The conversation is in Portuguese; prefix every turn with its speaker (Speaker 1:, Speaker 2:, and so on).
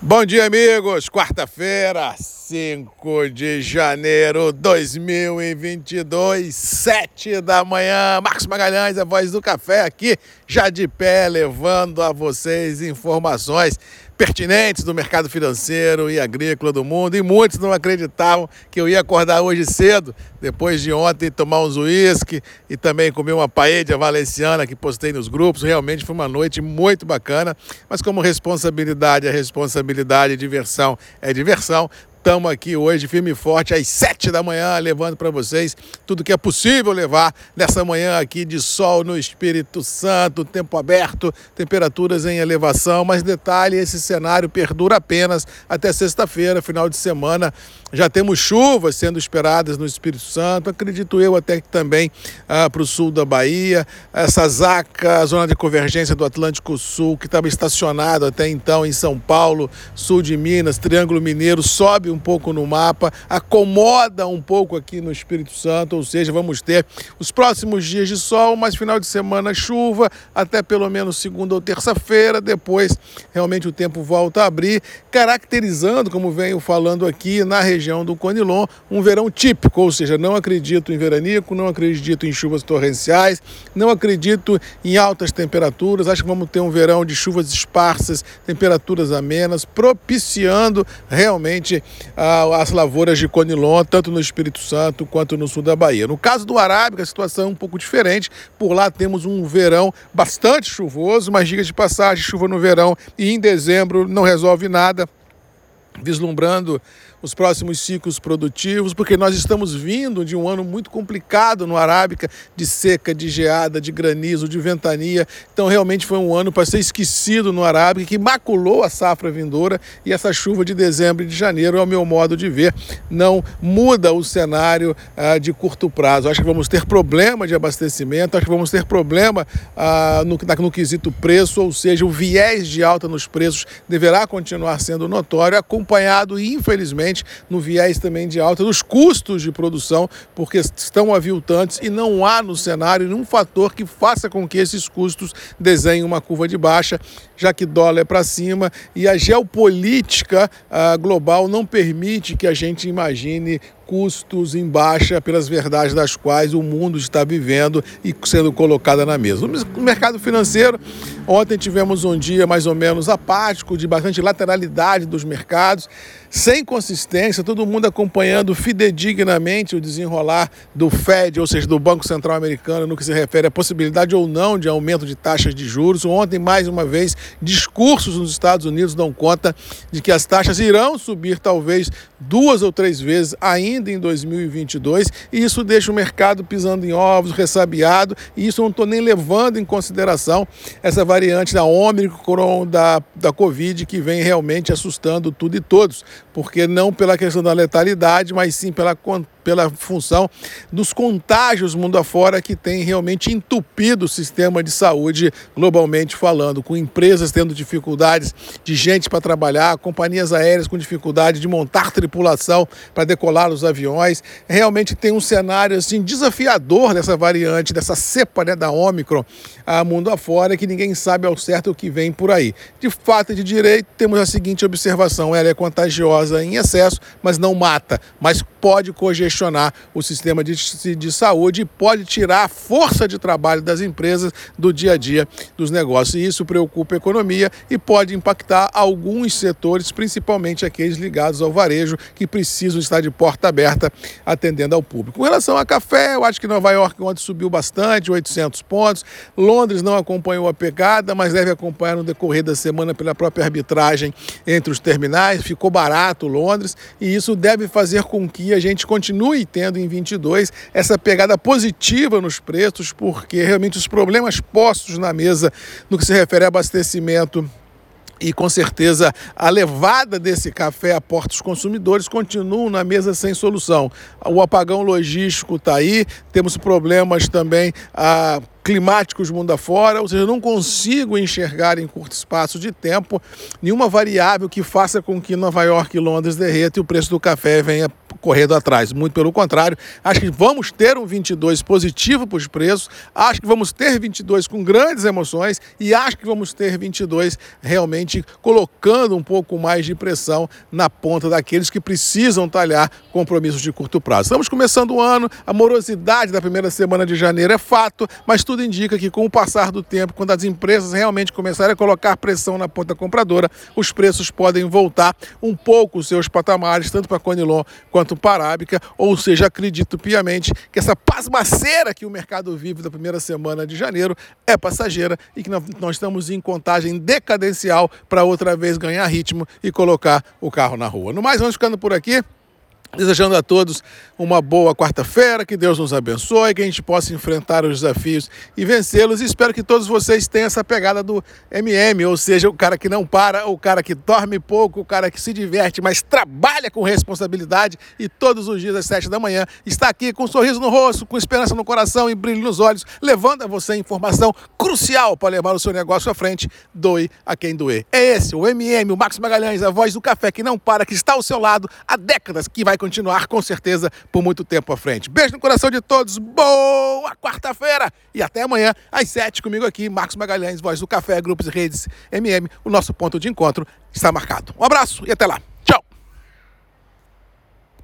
Speaker 1: Bom dia, amigos. Quarta-feira, 5 de janeiro de 2022, 7 da manhã. Marcos Magalhães, a voz do café aqui, já de pé, levando a vocês informações pertinentes do mercado financeiro e agrícola do mundo. E muitos não acreditavam que eu ia acordar hoje cedo, depois de ontem tomar uns uísque e também comer uma paella valenciana que postei nos grupos. Realmente foi uma noite muito bacana, mas como responsabilidade é responsabilidade, diversão é diversão, Estamos aqui hoje, firme e forte, às sete da manhã, levando para vocês tudo que é possível levar nessa manhã aqui de sol no Espírito Santo, tempo aberto, temperaturas em elevação. Mas detalhe: esse cenário perdura apenas até sexta-feira, final de semana. Já temos chuvas sendo esperadas no Espírito Santo, acredito eu até que também ah, para o sul da Bahia. Essa zaca, zona de convergência do Atlântico Sul, que estava estacionado até então em São Paulo, sul de Minas, Triângulo Mineiro, sobe um pouco no mapa, acomoda um pouco aqui no Espírito Santo, ou seja, vamos ter os próximos dias de sol, mas final de semana chuva, até pelo menos segunda ou terça-feira, depois realmente o tempo volta a abrir, caracterizando, como venho falando aqui, na região do Conilon, um verão típico, ou seja, não acredito em veranico, não acredito em chuvas torrenciais, não acredito em altas temperaturas, acho que vamos ter um verão de chuvas esparsas, temperaturas amenas, propiciando realmente as lavouras de Conilon, tanto no Espírito Santo quanto no sul da Bahia. No caso do Arábica, a situação é um pouco diferente, por lá temos um verão bastante chuvoso, mas diga de passagem, chuva no verão e em dezembro não resolve nada, vislumbrando os próximos ciclos produtivos, porque nós estamos vindo de um ano muito complicado no Arábica, de seca, de geada, de granizo, de ventania. Então, realmente foi um ano para ser esquecido no Arábica, que maculou a safra vindoura e essa chuva de dezembro e de janeiro, ao meu modo de ver, não muda o cenário ah, de curto prazo. Acho que vamos ter problema de abastecimento, acho que vamos ter problema ah, no, no quesito preço, ou seja, o viés de alta nos preços deverá continuar sendo notório, acompanhado, infelizmente, no viés também de alta dos custos de produção, porque estão aviltantes e não há no cenário nenhum fator que faça com que esses custos desenhem uma curva de baixa, já que dólar é para cima e a geopolítica uh, global não permite que a gente imagine custos em baixa pelas verdades das quais o mundo está vivendo e sendo colocada na mesa. No mercado financeiro, ontem tivemos um dia mais ou menos apático, de bastante lateralidade dos mercados, sem consistência, todo mundo acompanhando fidedignamente o desenrolar do Fed, ou seja, do Banco Central Americano, no que se refere à possibilidade ou não de aumento de taxas de juros. Ontem, mais uma vez, discursos nos Estados Unidos dão conta de que as taxas irão subir talvez duas ou três vezes ainda em 2022, e isso deixa o mercado pisando em ovos, ressabiado, e isso eu não estou nem levando em consideração essa variante da Omicron da, da Covid que vem realmente assustando tudo e todos, porque não pela questão da letalidade, mas sim pela pela função dos contágios mundo afora que tem realmente entupido o sistema de saúde globalmente falando, com empresas tendo dificuldades de gente para trabalhar, companhias aéreas com dificuldade de montar tripulação para decolar os aviões. Realmente tem um cenário assim desafiador dessa variante, dessa cepa né, da Omicron a mundo afora que ninguém sabe ao certo o que vem por aí. De fato de direito, temos a seguinte observação: ela é contagiosa em excesso, mas não mata, mas pode congestionar o sistema de, de saúde e pode tirar a força de trabalho das empresas do dia a dia dos negócios. E isso preocupa a economia e pode impactar alguns setores, principalmente aqueles ligados ao varejo, que precisam estar de porta aberta atendendo ao público. Com relação a café, eu acho que Nova York ontem subiu bastante, 800 pontos. Londres não acompanhou a pegada, mas deve acompanhar no decorrer da semana pela própria arbitragem entre os terminais. Ficou barato Londres e isso deve fazer com que a gente continue tendo em 22 essa pegada positiva nos preços, porque realmente os problemas postos na mesa no que se refere a abastecimento e com certeza a levada desse café a porta dos consumidores continuam na mesa sem solução. O apagão logístico está aí, temos problemas também. A climáticos mundo afora, ou seja, não consigo enxergar em curto espaço de tempo nenhuma variável que faça com que Nova York e Londres derreta e o preço do café venha correndo atrás. Muito pelo contrário, acho que vamos ter um 22 positivo para os preços, acho que vamos ter 22 com grandes emoções e acho que vamos ter 22 realmente colocando um pouco mais de pressão na ponta daqueles que precisam talhar compromissos de curto prazo. Estamos começando o ano, a morosidade da primeira semana de janeiro é fato, mas tudo indica que com o passar do tempo, quando as empresas realmente começarem a colocar pressão na ponta compradora, os preços podem voltar um pouco os seus patamares, tanto para Conilon quanto quanto parábica, ou seja, acredito piamente que essa pasmaceira que o mercado vive da primeira semana de janeiro é passageira e que nós estamos em contagem decadencial para outra vez ganhar ritmo e colocar o carro na rua. No mais, vamos ficando por aqui. Desejando a todos uma boa quarta-feira, que Deus nos abençoe, que a gente possa enfrentar os desafios e vencê-los. Espero que todos vocês tenham essa pegada do MM, ou seja, o cara que não para, o cara que dorme pouco, o cara que se diverte, mas trabalha com responsabilidade e todos os dias às sete da manhã está aqui com um sorriso no rosto, com esperança no coração e brilho nos olhos, levando a você informação crucial para levar o seu negócio à frente. Doe a quem doer. É esse, o MM, o Max Magalhães, a voz do café que não para, que está ao seu lado há décadas, que continuar com certeza por muito tempo à frente. Beijo no coração de todos, boa quarta-feira e até amanhã às sete comigo aqui, Marcos Magalhães, voz do Café, Grupos e Redes MM. O nosso ponto de encontro está marcado. Um abraço e até lá.